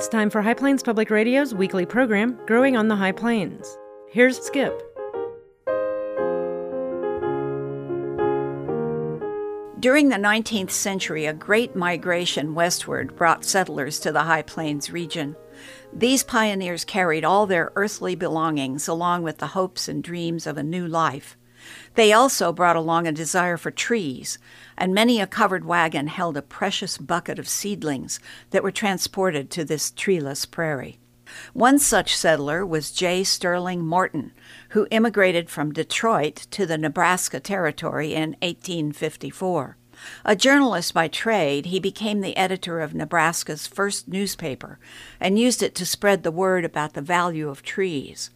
It's time for High Plains Public Radio's weekly program, Growing on the High Plains. Here's Skip. During the 19th century, a great migration westward brought settlers to the High Plains region. These pioneers carried all their earthly belongings along with the hopes and dreams of a new life. They also brought along a desire for trees, and many a covered wagon held a precious bucket of seedlings that were transported to this treeless prairie. One such settler was J. Sterling Morton, who immigrated from Detroit to the Nebraska Territory in 1854. A journalist by trade, he became the editor of Nebraska's first newspaper and used it to spread the word about the value of trees.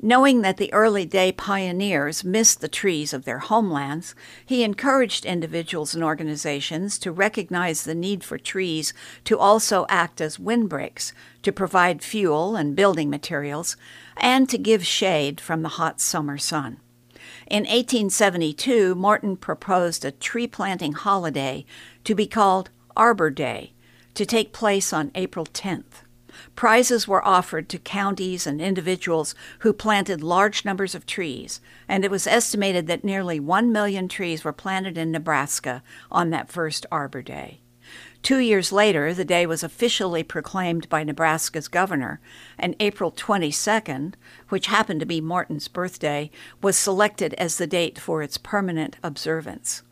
Knowing that the early day pioneers missed the trees of their homelands, he encouraged individuals and organizations to recognize the need for trees to also act as windbreaks, to provide fuel and building materials, and to give shade from the hot summer sun. In 1872, Morton proposed a tree planting holiday to be called Arbor Day, to take place on April 10th. Prizes were offered to counties and individuals who planted large numbers of trees, and it was estimated that nearly 1 million trees were planted in Nebraska on that first Arbor Day. Two years later, the day was officially proclaimed by Nebraska's governor, and April 22nd, which happened to be Morton's birthday, was selected as the date for its permanent observance.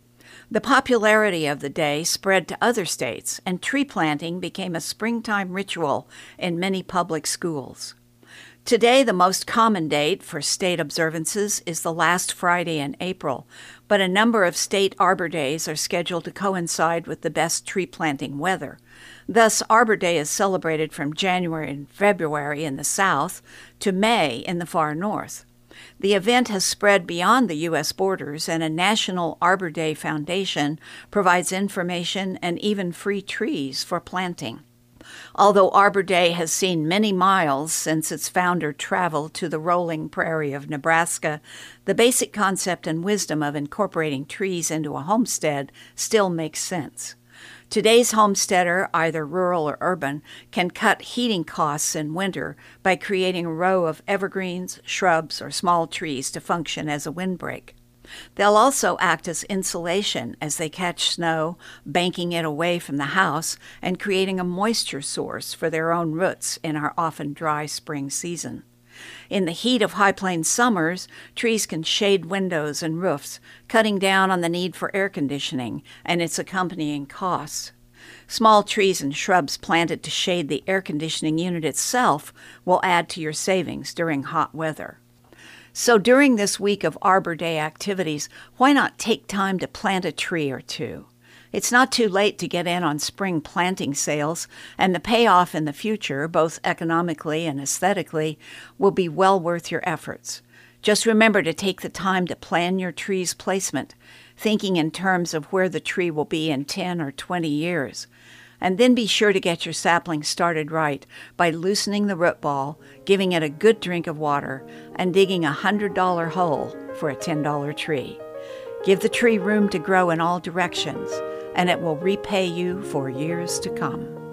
The popularity of the day spread to other states, and tree planting became a springtime ritual in many public schools. Today, the most common date for state observances is the last Friday in April, but a number of state Arbor Days are scheduled to coincide with the best tree planting weather. Thus, Arbor Day is celebrated from January and February in the South to May in the far North. The event has spread beyond the U.S. borders, and a National Arbor Day Foundation provides information and even free trees for planting. Although Arbor Day has seen many miles since its founder traveled to the rolling prairie of Nebraska, the basic concept and wisdom of incorporating trees into a homestead still makes sense. Today's homesteader, either rural or urban, can cut heating costs in winter by creating a row of evergreens, shrubs, or small trees to function as a windbreak. They'll also act as insulation as they catch snow, banking it away from the house and creating a moisture source for their own roots in our often dry spring season. In the heat of high plains summers, trees can shade windows and roofs, cutting down on the need for air conditioning and its accompanying costs. Small trees and shrubs planted to shade the air conditioning unit itself will add to your savings during hot weather. So, during this week of Arbor Day activities, why not take time to plant a tree or two? It's not too late to get in on spring planting sales, and the payoff in the future, both economically and aesthetically, will be well worth your efforts. Just remember to take the time to plan your tree's placement, thinking in terms of where the tree will be in 10 or 20 years. And then be sure to get your sapling started right by loosening the root ball, giving it a good drink of water, and digging a $100 hole for a $10 tree. Give the tree room to grow in all directions and it will repay you for years to come.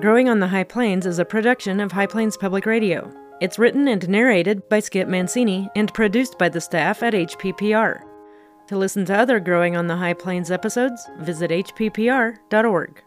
Growing on the High Plains is a production of High Plains Public Radio. It's written and narrated by Skip Mancini and produced by the staff at HPPR. To listen to other Growing on the High Plains episodes, visit hppr.org.